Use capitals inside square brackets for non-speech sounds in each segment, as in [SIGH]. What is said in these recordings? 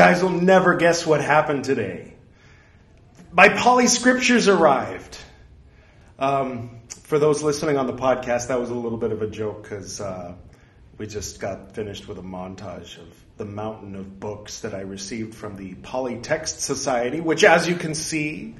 Guys will never guess what happened today. My Pali scriptures arrived. Um, for those listening on the podcast, that was a little bit of a joke because uh, we just got finished with a montage of the mountain of books that I received from the Pali Text Society, which, as you can see,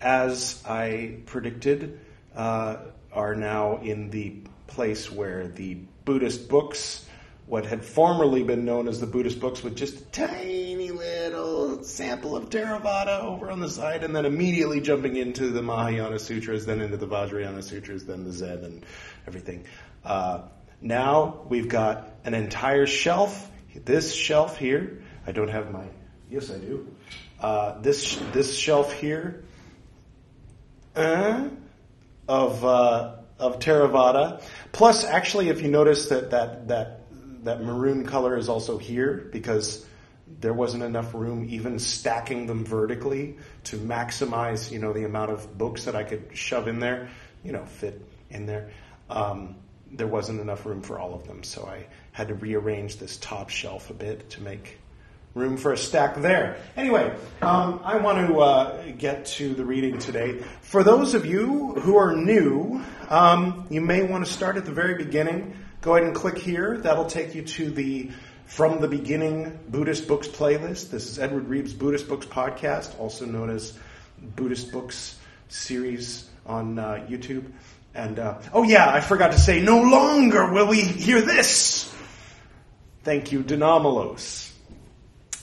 as I predicted, uh, are now in the place where the Buddhist books, what had formerly been known as the Buddhist books, with just a tiny little sample of Theravada over on the side, and then immediately jumping into the Mahayana Sutras, then into the Vajrayana Sutras, then the Zen and everything. Uh, now we've got an entire shelf. This shelf here, I don't have my. Yes, I do. Uh, this this shelf here uh, of uh, of Theravada. Plus, actually, if you notice that that that that maroon color is also here because there wasn't enough room even stacking them vertically to maximize you know the amount of books that I could shove in there, you know, fit in there. Um, there wasn't enough room for all of them, so I had to rearrange this top shelf a bit to make room for a stack there. Anyway, um, I want to uh, get to the reading today. For those of you who are new, um, you may want to start at the very beginning. Go ahead and click here. That'll take you to the From the Beginning Buddhist Books playlist. This is Edward Reeves Buddhist Books podcast, also known as Buddhist Books series on uh, YouTube. And uh, oh yeah, I forgot to say, no longer will we hear this. Thank you, Denomalos.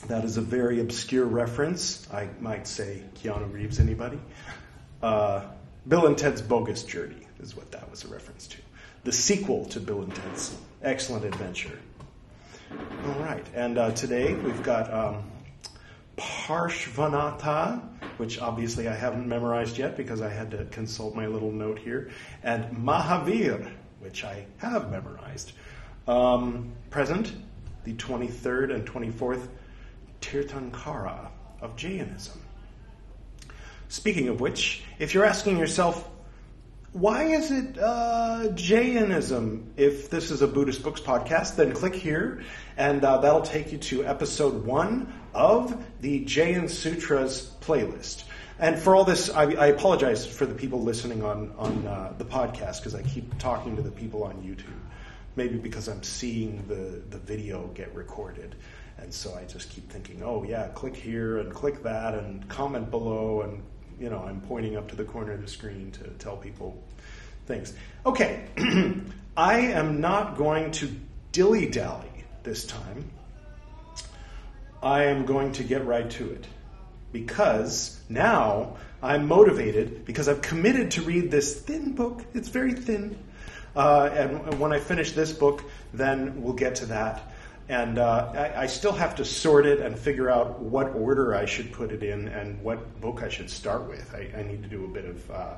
That is a very obscure reference. I might say Keanu Reeves, anybody? Uh, Bill and Ted's Bogus Journey is what that was a reference to. The sequel to Bill and Ted's Excellent Adventure. All right, and uh, today we've got um, Parshvanatha, which obviously I haven't memorized yet because I had to consult my little note here, and Mahavir, which I have memorized. Um, present, the 23rd and 24th Tirthankara of Jainism. Speaking of which, if you're asking yourself, why is it uh, Jainism? If this is a Buddhist Books podcast, then click here, and uh, that'll take you to episode one of the Jain Sutras playlist. And for all this, I, I apologize for the people listening on on uh, the podcast because I keep talking to the people on YouTube. Maybe because I'm seeing the the video get recorded. And so I just keep thinking, oh yeah, click here and click that and comment below and you know, I'm pointing up to the corner of the screen to tell people things. Okay, [CLEARS THROAT] I am not going to dilly dally this time. I am going to get right to it because now I'm motivated because I've committed to read this thin book. It's very thin. Uh, and when I finish this book, then we'll get to that. And uh, I, I, still have to sort it and figure out what order I should put it in and what book I should start with. I, I need to do a bit of uh,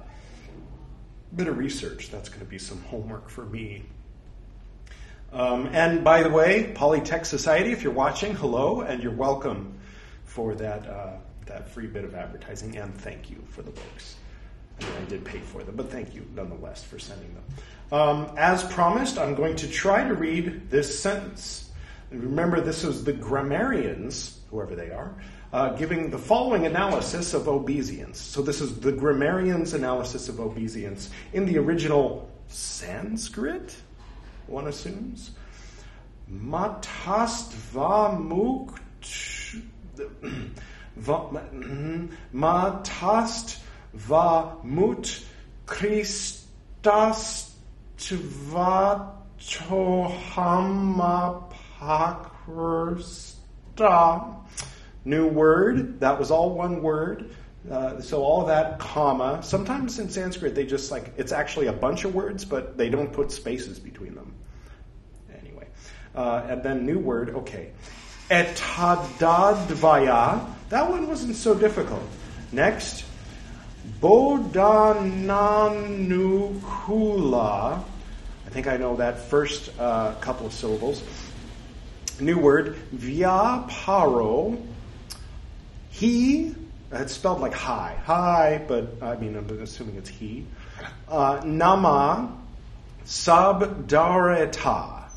bit of research. That's going to be some homework for me. Um, and by the way, Pali Text Society, if you're watching, hello, and you're welcome for that uh, that free bit of advertising. And thank you for the books. I mean, I did pay for them, but thank you nonetheless for sending them. Um, as promised, I'm going to try to read this sentence. Remember, this is the grammarians, whoever they are, uh, giving the following analysis of obeisance. So, this is the grammarians' analysis of obeisance in the original Sanskrit, one assumes. Matastva mukt. Matast [CLEARS THROAT] va mut Christas tvatohama Hakrsta. New word. That was all one word. Uh, so all that comma. Sometimes in Sanskrit they just like it's actually a bunch of words, but they don't put spaces between them. Anyway, uh, and then new word. Okay, etadadvaya. That one wasn't so difficult. Next, bodananukula. I think I know that first uh, couple of syllables new word, vyaparo. He, it's spelled like hi, hi, but I mean, I'm assuming it's he. Uh, nama sabdareta.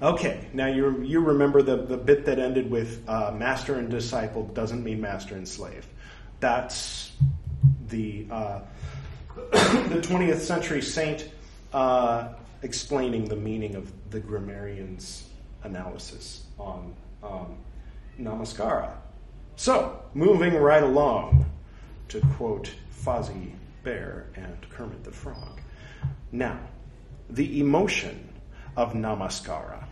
Okay, now you you remember the, the bit that ended with uh, master and disciple doesn't mean master and slave. That's the uh, [COUGHS] the 20th century saint uh, explaining the meaning of the grammarian's analysis on um, Namaskara. So, moving right along, to quote Fozzie Bear and Kermit the Frog. Now, the emotion of Namaskara.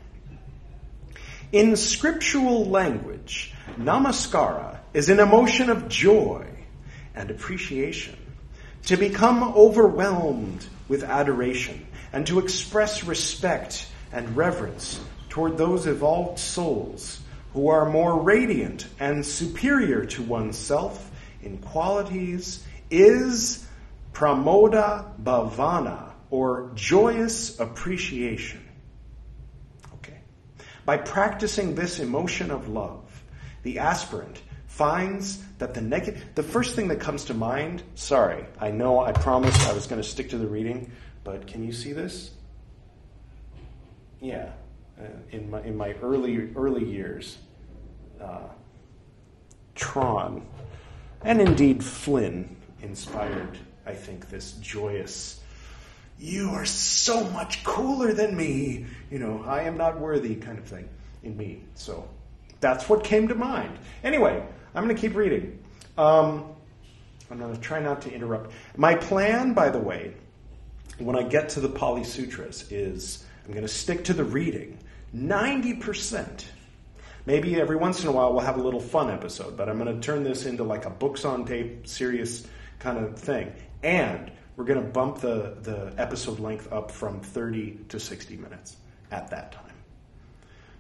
In scriptural language, Namaskara is an emotion of joy and appreciation, to become overwhelmed with adoration, and to express respect and reverence toward those evolved souls who are more radiant and superior to oneself in qualities is pramoda bhavana, or joyous appreciation. Okay. By practicing this emotion of love, the aspirant finds that the negative, the first thing that comes to mind, sorry, I know I promised I was going to stick to the reading, but can you see this? Yeah, in my in my early early years, uh, Tron, and indeed Flynn inspired, I think, this joyous. You are so much cooler than me. You know, I am not worthy kind of thing in me. So that's what came to mind. Anyway, I'm going to keep reading. Um, I'm going to try not to interrupt. My plan, by the way, when I get to the Pali Sutras, is I'm going to stick to the reading 90%. Maybe every once in a while we'll have a little fun episode, but I'm going to turn this into like a books on tape, serious kind of thing. And we're going to bump the, the episode length up from 30 to 60 minutes at that time.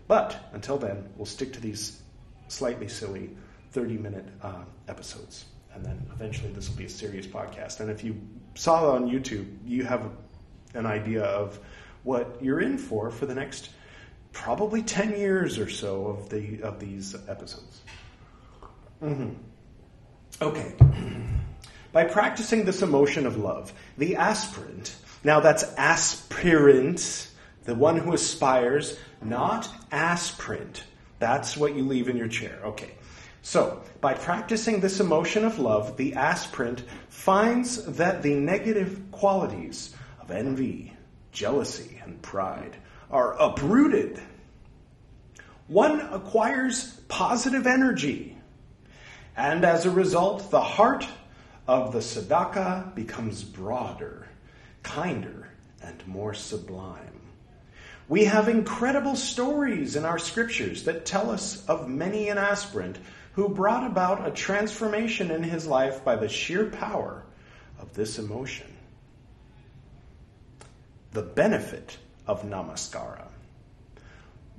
But until then, we'll stick to these slightly silly 30 minute uh, episodes. And then eventually this will be a serious podcast. And if you saw it on YouTube, you have an idea of what you're in for for the next probably 10 years or so of the of these episodes. Mm-hmm. Okay. [CLEARS THROAT] By practicing this emotion of love, the aspirant, now that's aspirant, the one who aspires, not aspirant. That's what you leave in your chair. Okay. So, by practicing this emotion of love, the aspirant finds that the negative qualities of envy, jealousy, and pride are uprooted. One acquires positive energy, and as a result, the heart of the sadhaka becomes broader, kinder, and more sublime. We have incredible stories in our scriptures that tell us of many an aspirant who brought about a transformation in his life by the sheer power of this emotion. The benefit of namaskara.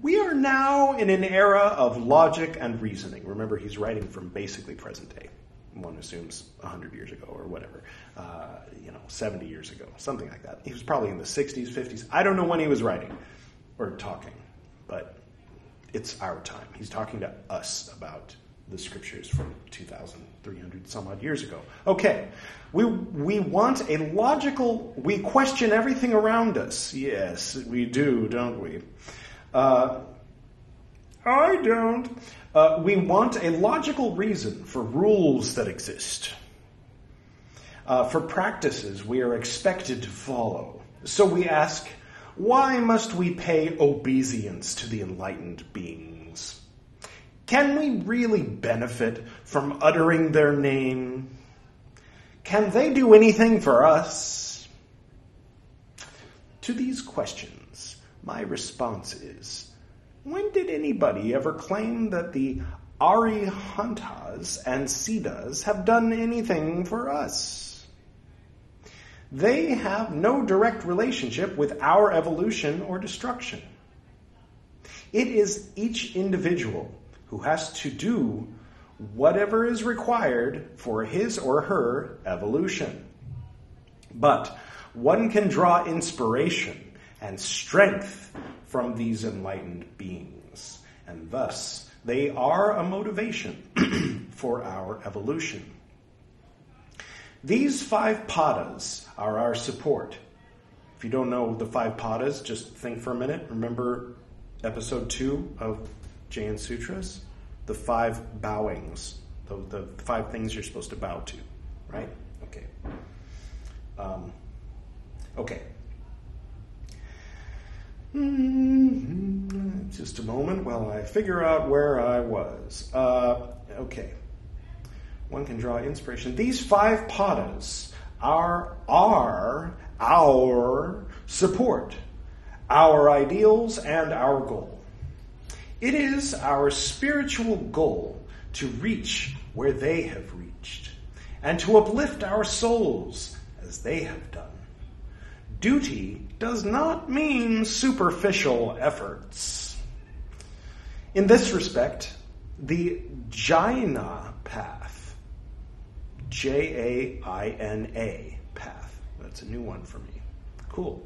We are now in an era of logic and reasoning. Remember, he's writing from basically present day. One assumes 100 years ago or whatever, uh, you know, 70 years ago, something like that. He was probably in the 60s, 50s. I don't know when he was writing or talking, but it's our time. He's talking to us about the scriptures from 2,300 some odd years ago. Okay, we, we want a logical, we question everything around us. Yes, we do, don't we? Uh, I don't. Uh, we want a logical reason for rules that exist, uh, for practices we are expected to follow. So we ask, why must we pay obeisance to the enlightened beings? Can we really benefit from uttering their name? Can they do anything for us? To these questions, my response is when did anybody ever claim that the Arihantas and Siddhas have done anything for us? They have no direct relationship with our evolution or destruction. It is each individual who has to do whatever is required for his or her evolution. But one can draw inspiration and strength from these enlightened beings, and thus they are a motivation [CLEARS THROAT] for our evolution. These five padas are our support. If you don't know the five padas, just think for a minute. Remember episode two of Jain Sutras, the five bowings, the, the five things you're supposed to bow to, right? Okay. Um, okay. Mm-hmm. Just a moment while I figure out where I was. Uh, okay. One can draw inspiration. These five padas are our, our support, our ideals, and our goal. It is our spiritual goal to reach where they have reached and to uplift our souls as they have done. Duty does not mean superficial efforts. In this respect, the Jaina path, J A I N A path, that's a new one for me. Cool.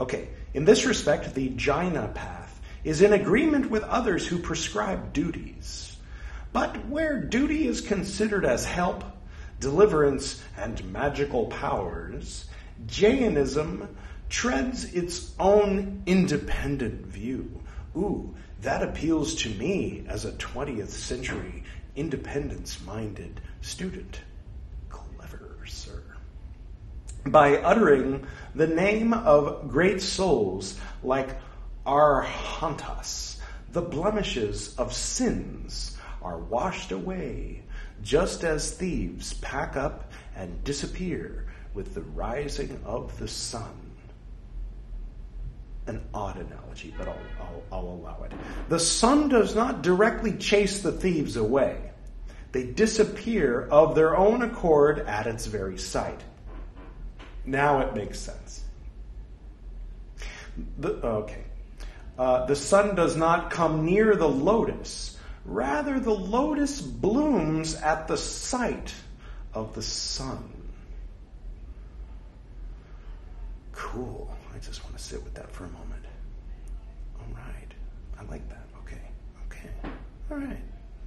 Okay, in this respect, the Jaina path is in agreement with others who prescribe duties. But where duty is considered as help, deliverance, and magical powers, Jainism treads its own independent view. Ooh, that appeals to me as a 20th century independence minded student. Clever, sir. By uttering the name of great souls like Arhantas, the blemishes of sins are washed away, just as thieves pack up and disappear with the rising of the sun. An odd analogy, but I'll, I'll, I'll allow it. The sun does not directly chase the thieves away. They disappear of their own accord at its very sight. Now it makes sense. The, okay. Uh, the sun does not come near the lotus. Rather, the lotus blooms at the sight of the sun. Cool. I just want to sit with that for a moment. All right. I like that. Okay. Okay. All right.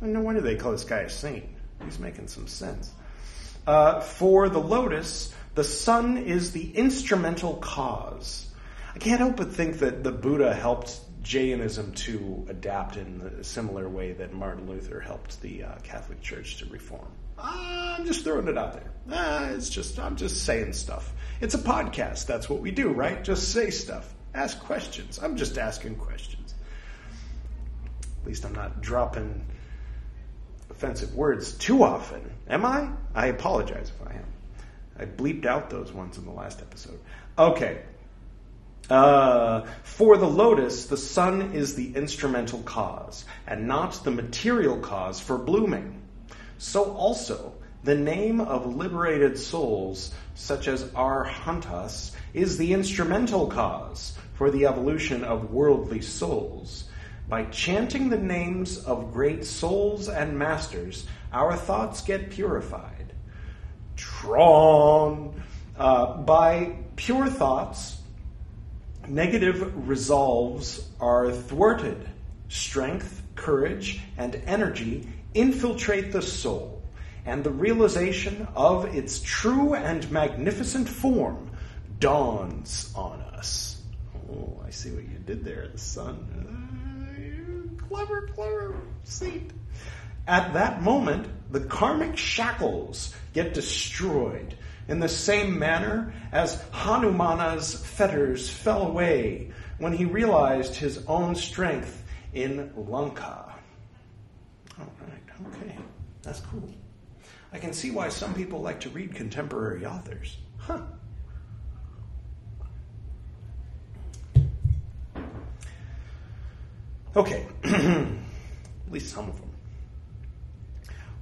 No wonder they call this guy a saint. He's making some sense. Uh, for the lotus, the sun is the instrumental cause. I can't help but think that the Buddha helped Jainism to adapt in a similar way that Martin Luther helped the uh, Catholic Church to reform. I'm just throwing it out there. Uh, it's just I'm just saying stuff. It's a podcast. That's what we do, right? Just say stuff. Ask questions. I'm just asking questions. At least I'm not dropping offensive words too often. Am I? I apologize if I am. I bleeped out those ones in the last episode. Okay. Uh, for the lotus, the sun is the instrumental cause and not the material cause for blooming. So also, the name of liberated souls, such as Arhantas, is the instrumental cause for the evolution of worldly souls. By chanting the names of great souls and masters, our thoughts get purified. Tron! Uh, by pure thoughts, negative resolves are thwarted. Strength, courage, and energy infiltrate the soul, and the realization of its true and magnificent form dawns on us. Oh, I see what you did there, the sun. Uh, clever, clever seat. At that moment, the karmic shackles get destroyed in the same manner as Hanumana's fetters fell away when he realized his own strength in Lanka. All right, okay, that's cool. I can see why some people like to read contemporary authors. Huh. Okay, [CLEARS THROAT] at least some of them.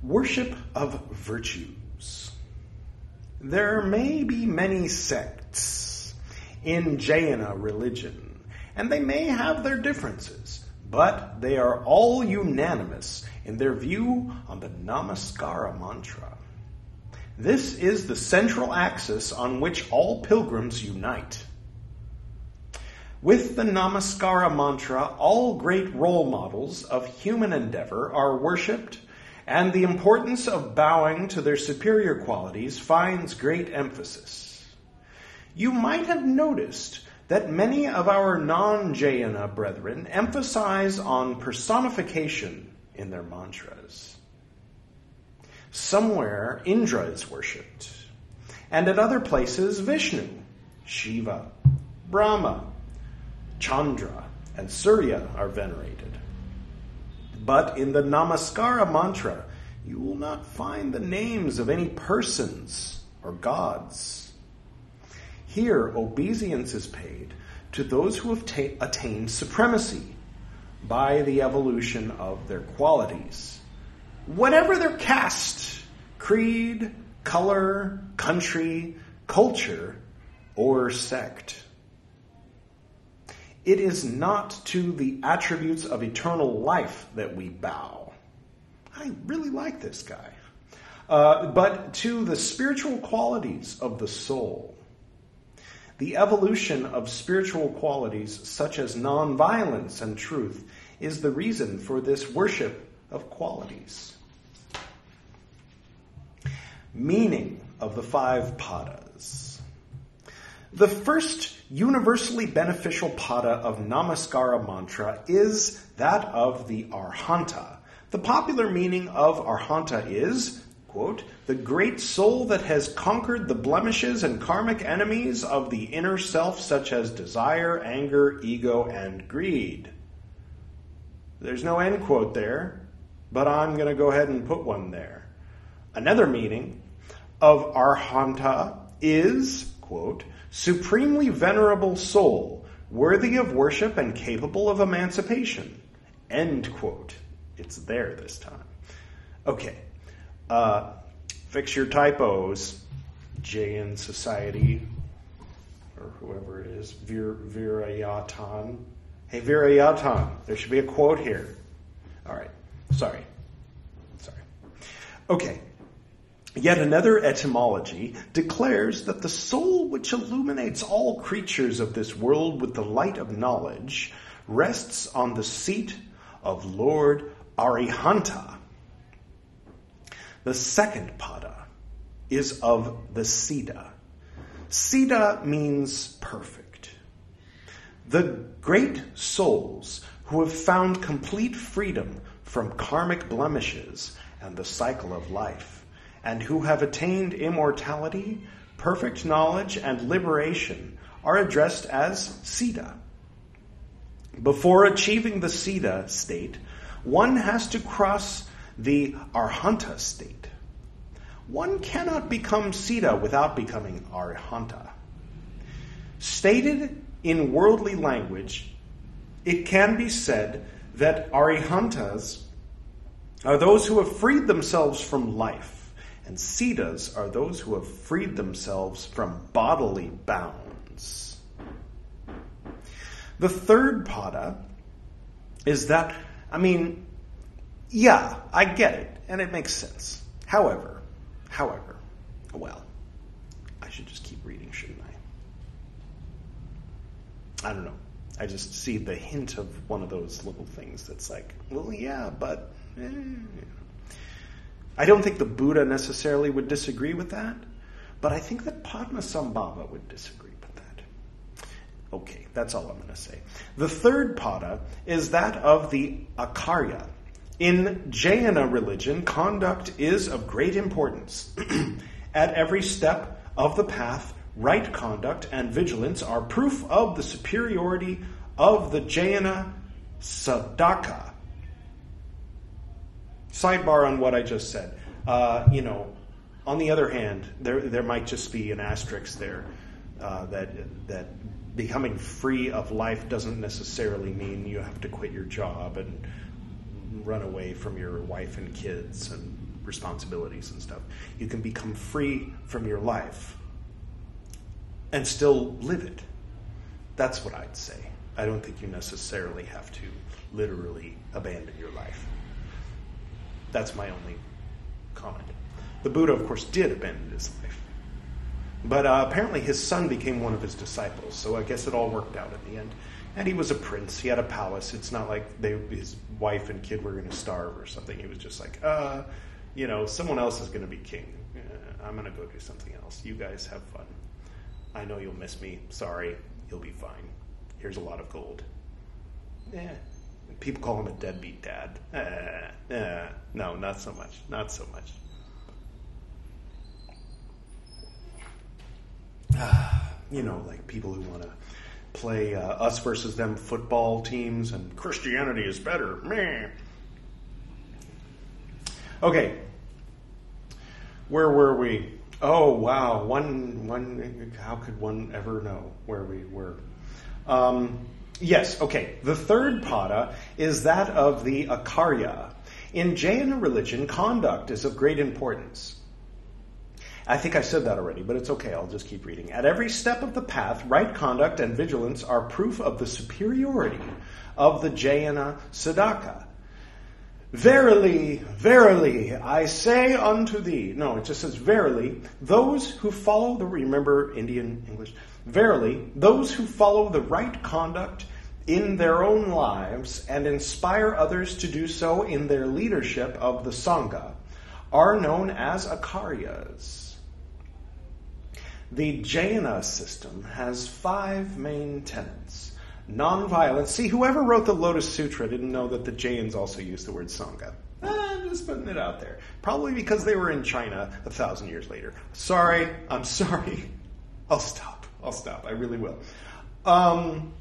Worship of virtues. There may be many sects in Jaina religion, and they may have their differences, but they are all unanimous in their view on the Namaskara mantra. This is the central axis on which all pilgrims unite. With the Namaskara mantra, all great role models of human endeavor are worshipped, and the importance of bowing to their superior qualities finds great emphasis. You might have noticed that many of our non Jayana brethren emphasize on personification in their mantras. Somewhere Indra is worshipped, and at other places Vishnu, Shiva, Brahma, Chandra, and Surya are venerated. But in the Namaskara mantra, you will not find the names of any persons or gods. Here, obeisance is paid to those who have ta- attained supremacy by the evolution of their qualities. Whatever their caste, creed, color, country, culture, or sect. It is not to the attributes of eternal life that we bow. I really like this guy. Uh, but to the spiritual qualities of the soul. The evolution of spiritual qualities such as nonviolence and truth is the reason for this worship of qualities. Meaning of the five padas. The first universally beneficial pada of Namaskara mantra is that of the Arhanta. The popular meaning of Arhanta is, quote, the great soul that has conquered the blemishes and karmic enemies of the inner self, such as desire, anger, ego, and greed. There's no end quote there, but I'm going to go ahead and put one there. Another meaning of Arhanta is, quote, supremely venerable soul, worthy of worship and capable of emancipation. End quote. It's there this time. Okay. Uh, fix your typos. Jain Society, or whoever it is, Vir, Virayatan. Hey, Virayatan, there should be a quote here. All right. Sorry. Sorry. Okay. Yet another etymology declares that the soul which illuminates all creatures of this world with the light of knowledge rests on the seat of Lord Arihanta. The second pada is of the Siddha. Siddha means perfect. The great souls who have found complete freedom from karmic blemishes and the cycle of life and who have attained immortality, perfect knowledge, and liberation are addressed as Siddha. Before achieving the Siddha state, one has to cross the Arhanta state. One cannot become Siddha without becoming Arhanta. Stated in worldly language, it can be said that Arihantas are those who have freed themselves from life and siddhas are those who have freed themselves from bodily bounds. The third pada is that, I mean, yeah, I get it, and it makes sense. However, however, well, I should just keep reading, shouldn't I? I don't know. I just see the hint of one of those little things that's like, well, yeah, but. Eh. I don't think the Buddha necessarily would disagree with that, but I think that Padmasambhava would disagree with that. Okay, that's all I'm going to say. The third pada is that of the Akarya. In Jaina religion, conduct is of great importance. [CLEARS THROAT] At every step of the path, right conduct and vigilance are proof of the superiority of the Jaina Sadhaka sidebar on what I just said. Uh, you know, on the other hand, there there might just be an asterisk there uh, that that becoming free of life doesn't necessarily mean you have to quit your job and run away from your wife and kids and responsibilities and stuff. You can become free from your life and still live it. That's what I'd say. I don't think you necessarily have to literally abandon your life. That's my only comment. The Buddha, of course, did abandon his life. But uh, apparently his son became one of his disciples, so I guess it all worked out in the end. And he was a prince. He had a palace. It's not like they, his wife and kid were going to starve or something. He was just like, uh, you know, someone else is going to be king. Uh, I'm going to go do something else. You guys have fun. I know you'll miss me. Sorry. You'll be fine. Here's a lot of gold. Yeah. People call him a deadbeat dad. Uh, uh, no, not so much. Not so much. [SIGHS] you know, like people who want to play uh, us versus them football teams and Christianity is better. Meh. Okay. Where were we? Oh wow, one one. How could one ever know where we were? Um, yes, okay. The third pada is that of the akarya. In Jaina religion, conduct is of great importance. I think I said that already, but it's okay. I'll just keep reading. At every step of the path, right conduct and vigilance are proof of the superiority of the Jaina Sadhaka. Verily, verily, I say unto thee. No, it just says verily. Those who follow the, remember Indian English? Verily, those who follow the right conduct in their own lives and inspire others to do so in their leadership of the Sangha are known as Acharyas. The Jaina system has five main tenets. Nonviolence. See, whoever wrote the Lotus Sutra didn't know that the Jains also used the word Sangha. Ah, I'm just putting it out there. Probably because they were in China a thousand years later. Sorry, I'm sorry. I'll stop. I'll stop. I really will. Um,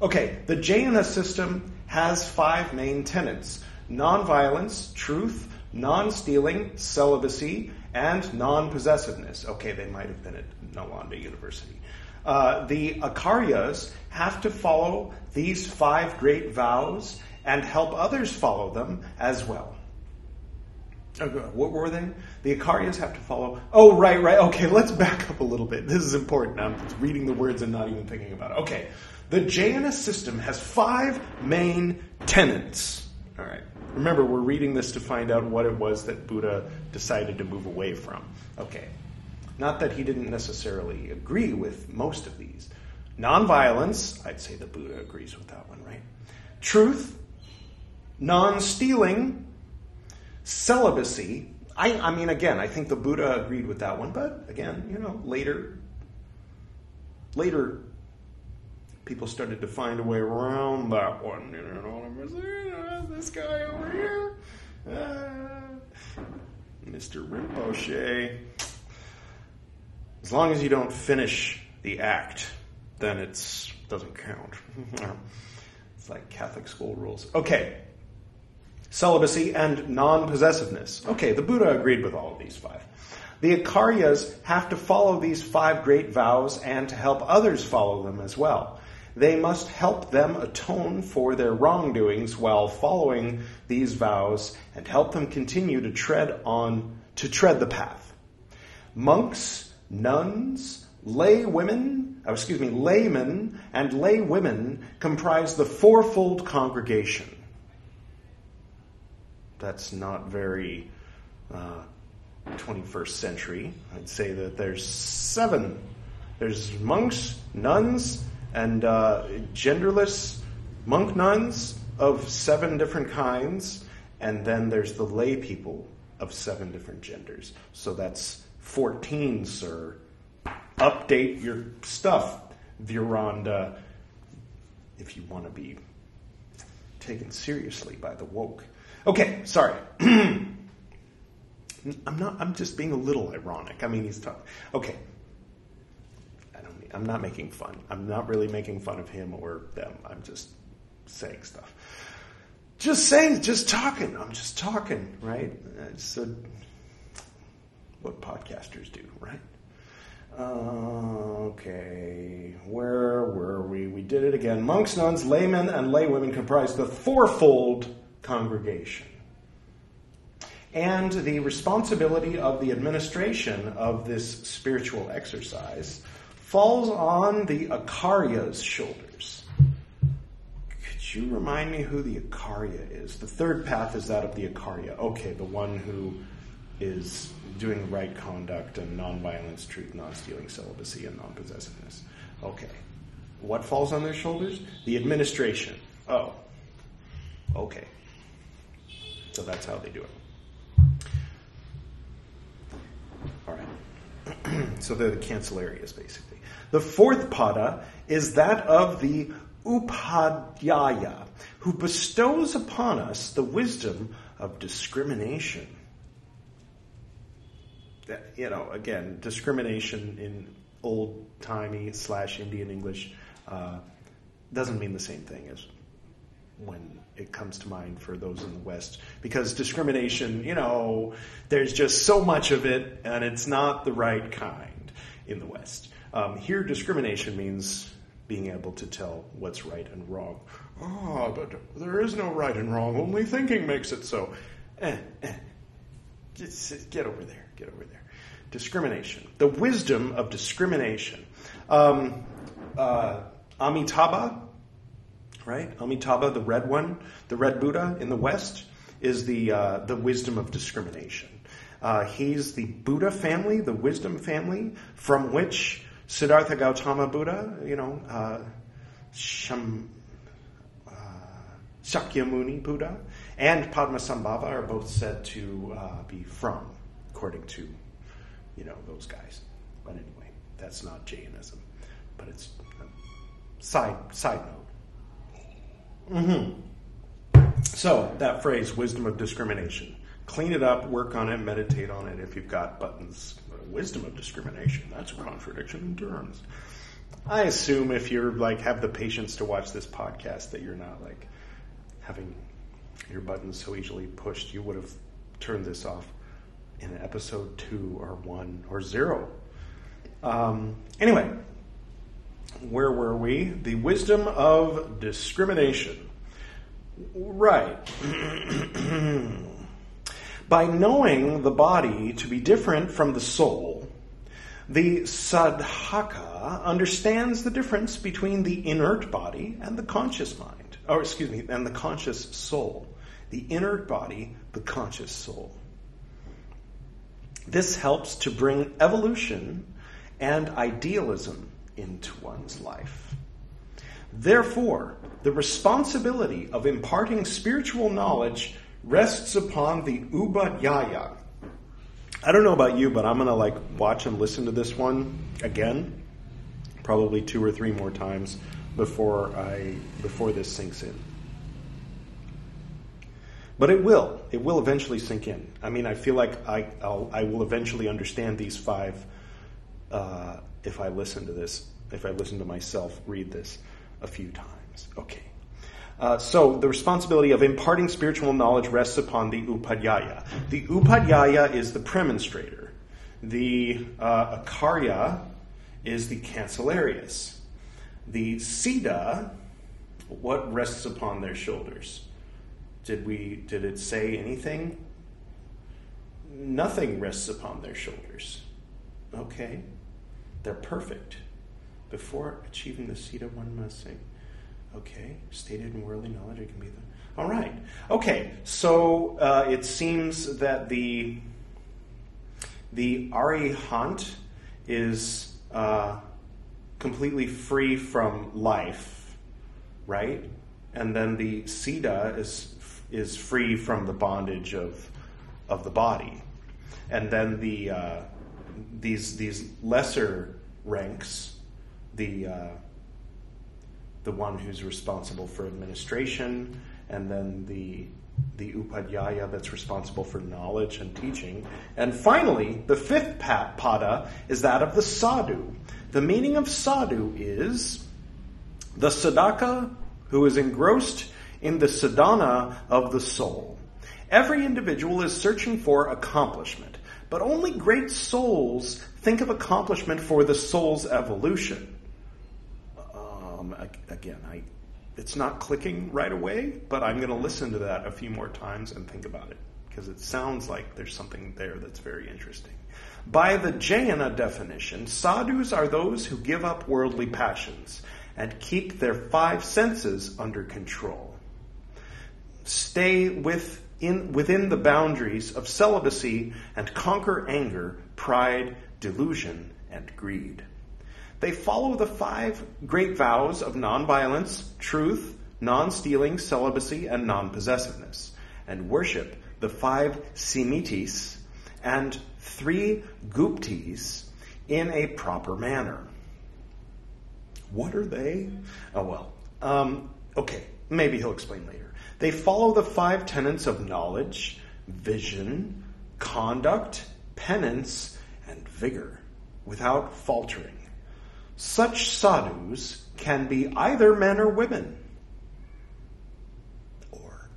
okay, the Jaina system has five main tenets nonviolence, truth, non stealing, celibacy, and non possessiveness. Okay, they might have been at Nalanda University. Uh, the Acharyas have to follow these five great vows and help others follow them as well. What were they? The Acharyas have to follow. Oh, right, right. Okay, let's back up a little bit. This is important. I'm reading the words and not even thinking about it. Okay. The Jaina system has five main tenets. All right. Remember, we're reading this to find out what it was that Buddha decided to move away from. Okay. Not that he didn't necessarily agree with most of these. Nonviolence, I'd say the Buddha agrees with that one, right? Truth, non stealing, celibacy. I, I mean, again, I think the Buddha agreed with that one, but again, you know, later, later people started to find a way around that one. You know, this guy over here, uh, Mr. Rinpoche. As long as you don't finish the act, then it doesn't count. [LAUGHS] it's like Catholic school rules. Okay. Celibacy and non possessiveness. Okay, the Buddha agreed with all of these five. The Acharyas have to follow these five great vows and to help others follow them as well. They must help them atone for their wrongdoings while following these vows and help them continue to tread on to tread the path. Monks, nuns, lay women, oh, excuse me, laymen and lay women comprise the fourfold congregation. That's not very uh, 21st century. I'd say that there's seven. There's monks, nuns, and uh, genderless monk nuns of seven different kinds, and then there's the lay people of seven different genders. So that's 14, sir. Update your stuff, Viranda, if you want to be taken seriously by the woke. Okay, sorry. [CLEARS THROAT] I'm not. I'm just being a little ironic. I mean, he's talking. Okay, I don't. I'm not making fun. I'm not really making fun of him or them. I'm just saying stuff. Just saying, just talking. I'm just talking, right? A, what podcasters do, right? Uh, okay, where were we? We did it again. Monks, nuns, laymen, and laywomen comprise the fourfold congregation. And the responsibility of the administration of this spiritual exercise falls on the Acharya's shoulders. Could you remind me who the Acharya is? The third path is that of the Acharya. Okay, the one who is doing right conduct and nonviolence, truth, non stealing, celibacy, and non possessiveness. Okay. What falls on their shoulders? The administration. Oh. Okay. So that's how they do it. All right. [CLEARS THROAT] so they're the cancellarias, basically. The fourth pada is that of the Upadhyaya, who bestows upon us the wisdom of discrimination. That, You know, again, discrimination in old timey slash Indian English uh, doesn't mean the same thing as when it comes to mind for those in the West. Because discrimination, you know, there's just so much of it, and it's not the right kind in the West. Um, here, discrimination means being able to tell what's right and wrong. Ah, oh, but there is no right and wrong, only thinking makes it so. Eh, eh. Just get over there, get over there. Discrimination. The wisdom of discrimination. Um, uh, Amitabha, right? Amitabha, the red one, the red Buddha in the West, is the, uh, the wisdom of discrimination. Uh, he's the Buddha family, the wisdom family, from which Siddhartha Gautama Buddha, you know, uh, Sham, uh, Shakyamuni Buddha, and Padmasambhava are both said to uh, be from, according to, you know, those guys. But anyway, that's not Jainism, but it's a side side note. Mm-hmm. So that phrase, wisdom of discrimination, clean it up, work on it, meditate on it. If you've got buttons wisdom of discrimination. That's a contradiction in terms. I assume if you're like have the patience to watch this podcast that you're not like having your buttons so easily pushed. You would have turned this off in episode two or one or zero. Um, anyway, where were we? The wisdom of discrimination. Right. [CLEARS THROAT] By knowing the body to be different from the soul, the sadhaka understands the difference between the inert body and the conscious mind, or excuse me, and the conscious soul. The inert body, the conscious soul. This helps to bring evolution and idealism into one's life. Therefore, the responsibility of imparting spiritual knowledge rests upon the Upadhyaya. I don't know about you, but I'm going to like watch and listen to this one again, probably two or three more times before I before this sinks in. But it will. It will eventually sink in. I mean, I feel like I I'll, I will eventually understand these five uh, if I listen to this. If I listen to myself read this a few times. Okay. Uh, so the responsibility of imparting spiritual knowledge rests upon the upadhyaya. The upadhyaya is the premonstrator. The uh, akarya is the cancellarius. The siddha, what rests upon their shoulders? Did we? Did it say anything? Nothing rests upon their shoulders. Okay, they're perfect. Before achieving the siddha, one must sing. Okay, stated in worldly knowledge, it can be the. All right. Okay, so uh, it seems that the the arihant is uh, completely free from life, right? And then the siddha is is free from the bondage of of the body, and then the uh, these these lesser ranks, the uh, the one who's responsible for administration, and then the the upadhyaya that's responsible for knowledge and teaching. And finally, the fifth pada is that of the sadhu. The meaning of sadhu is the sadhaka who is engrossed in the sadhana of the soul. Every individual is searching for accomplishment, but only great souls think of accomplishment for the soul's evolution um, again, I, it's not clicking right away, but I'm going to listen to that a few more times and think about it because it sounds like there's something there that's very interesting. By the Jayana definition, sadhus are those who give up worldly passions and keep their five senses under control. Stay within, within the boundaries of celibacy and conquer anger, pride, delusion, and greed. They follow the five great vows of nonviolence, truth, non stealing, celibacy, and non possessiveness, and worship the five samitis and three guptis in a proper manner. What are they? Oh, well. Um, okay, maybe he'll explain later. They follow the five tenets of knowledge, vision, conduct, penance, and vigor without faltering. Such sadhus can be either men or women, or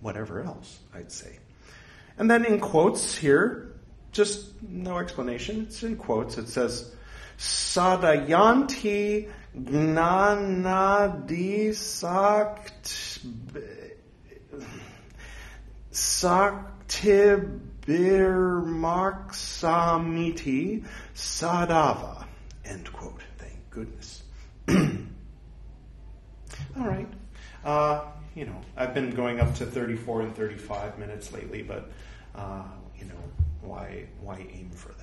whatever else, I'd say. And then in quotes here, just no explanation, it's in quotes, it says, Sadayanti gnanadi sakt saktibirmaksamiti sadava. End quote. Thank goodness. [CLEARS THROAT] All right. Uh, you know, I've been going up to 34 and 35 minutes lately, but, uh, you know, why, why aim for that?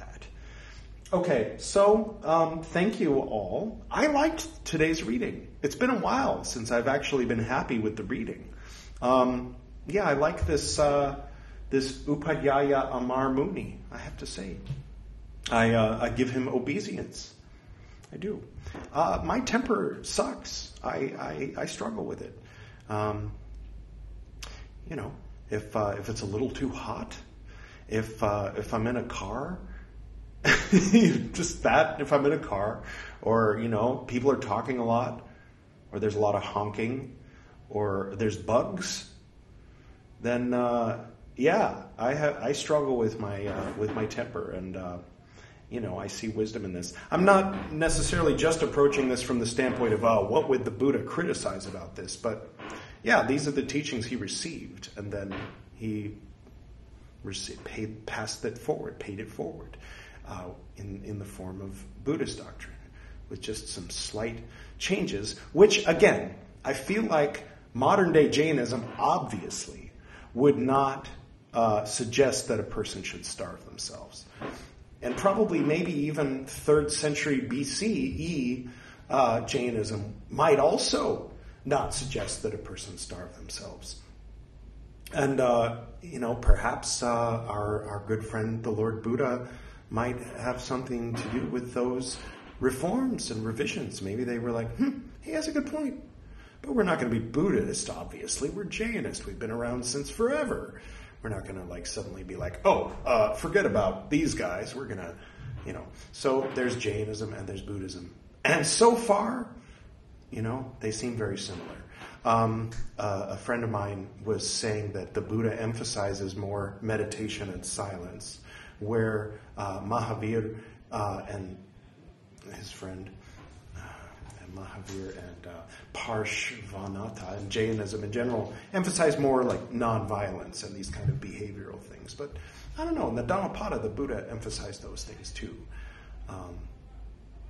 Okay, so um, thank you all. I liked today's reading. It's been a while since I've actually been happy with the reading. Um, yeah, I like this uh, this Upadhyaya Amar Muni. I have to say, I uh, I give him obeisance. I do. Uh, my temper sucks. I, I, I struggle with it. Um, you know, if uh, if it's a little too hot, if uh, if I'm in a car [LAUGHS] just that if I'm in a car, or you know, people are talking a lot, or there's a lot of honking, or there's bugs, then uh, yeah, I have I struggle with my uh, with my temper, and uh, you know I see wisdom in this. I'm not necessarily just approaching this from the standpoint of oh, what would the Buddha criticize about this, but yeah, these are the teachings he received, and then he received, paid, passed it forward, paid it forward uh, in, in the form of Buddhist doctrine, with just some slight changes, which, again, I feel like modern day Jainism obviously would not uh, suggest that a person should starve themselves. And probably, maybe even third century BCE uh, Jainism might also not suggest that a person starve themselves. And, uh, you know, perhaps uh, our, our good friend, the Lord Buddha, might have something to do with those reforms and revisions. Maybe they were like, hmm, he has a good point. But we're not going to be Buddhist, obviously. We're Jainist. We've been around since forever. We're not going to like suddenly be like, oh, uh, forget about these guys. We're going to, you know. So there's Jainism and there's Buddhism. And so far, you know, they seem very similar. Um, uh, a friend of mine was saying that the Buddha emphasizes more meditation and silence where uh, Mahavir uh, and his friend uh, Mahavir and uh, Parshvanatha and Jainism in general emphasize more like nonviolence and these kind of behavioral things. But I don't know, in the Dhammapada, the Buddha emphasized those things too. Um,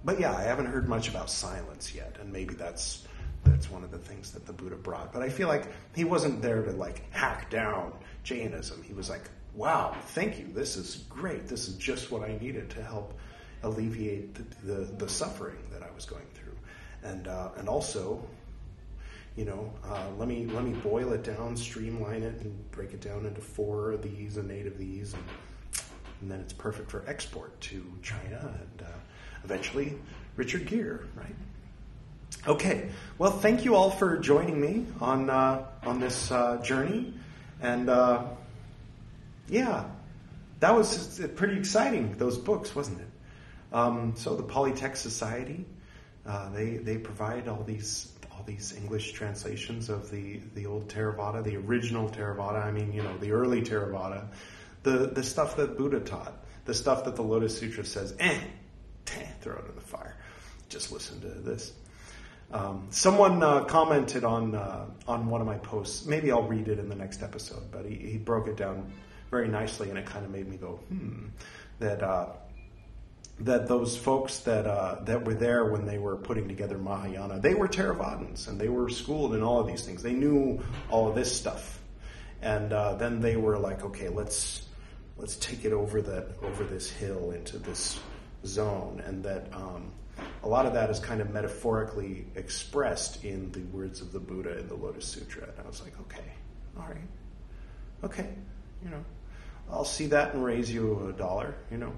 but yeah, I haven't heard much about silence yet, and maybe that's that's one of the things that the Buddha brought. But I feel like he wasn't there to like hack down Jainism. He was like, wow, thank you. This is great. This is just what I needed to help alleviate the, the, the suffering that I was going through. And, uh, and also, you know, uh, let me let me boil it down, streamline it, and break it down into four of these and eight of these, and, and then it's perfect for export to China and uh, eventually Richard Gere, right? Okay, well, thank you all for joining me on uh, on this uh, journey, and uh, yeah, that was pretty exciting. Those books, wasn't it? Um, so the Pali Text Society, uh, they they provide all these all these English translations of the the old Theravada, the original Theravada. I mean, you know, the early Theravada, the the stuff that Buddha taught, the stuff that the Lotus Sutra says, eh, teh, throw it in the fire. Just listen to this. Um, someone uh, commented on uh, on one of my posts. Maybe I'll read it in the next episode. But he, he broke it down very nicely, and it kind of made me go, hmm, that uh, that those folks that uh, that were there when they were putting together Mahayana, they were Theravadins, and they were schooled in all of these things. They knew all of this stuff, and uh, then they were like, okay, let's let's take it over that over this hill into this zone, and that. Um, a lot of that is kind of metaphorically expressed in the words of the Buddha in the Lotus Sutra. And I was like, okay, all right, okay, you know, I'll see that and raise you a dollar, you know.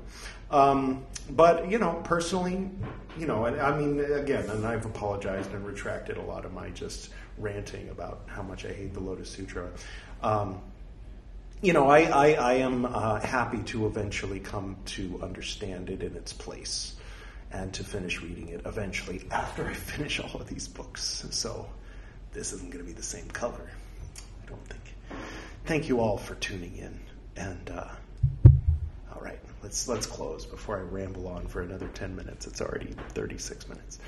Um, but you know, personally, you know, and I mean, again, and I've apologized and retracted a lot of my just ranting about how much I hate the Lotus Sutra. Um, you know, I, I, I am uh, happy to eventually come to understand it in its place and to finish reading it eventually after I finish all of these books. So this isn't going to be the same color, I don't think. Thank you all for tuning in, and uh, all right, let's let's close before I ramble on for another ten minutes. It's already thirty six minutes.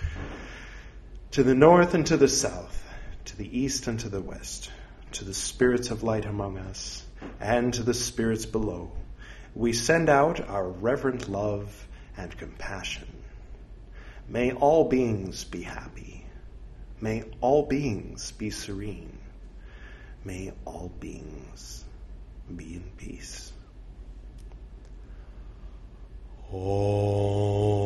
To the north and to the south, to the east and to the west, to the spirits of light among us, and to the spirits below, we send out our reverent love and compassion. May all beings be happy. May all beings be serene. May all beings be in peace. Oh.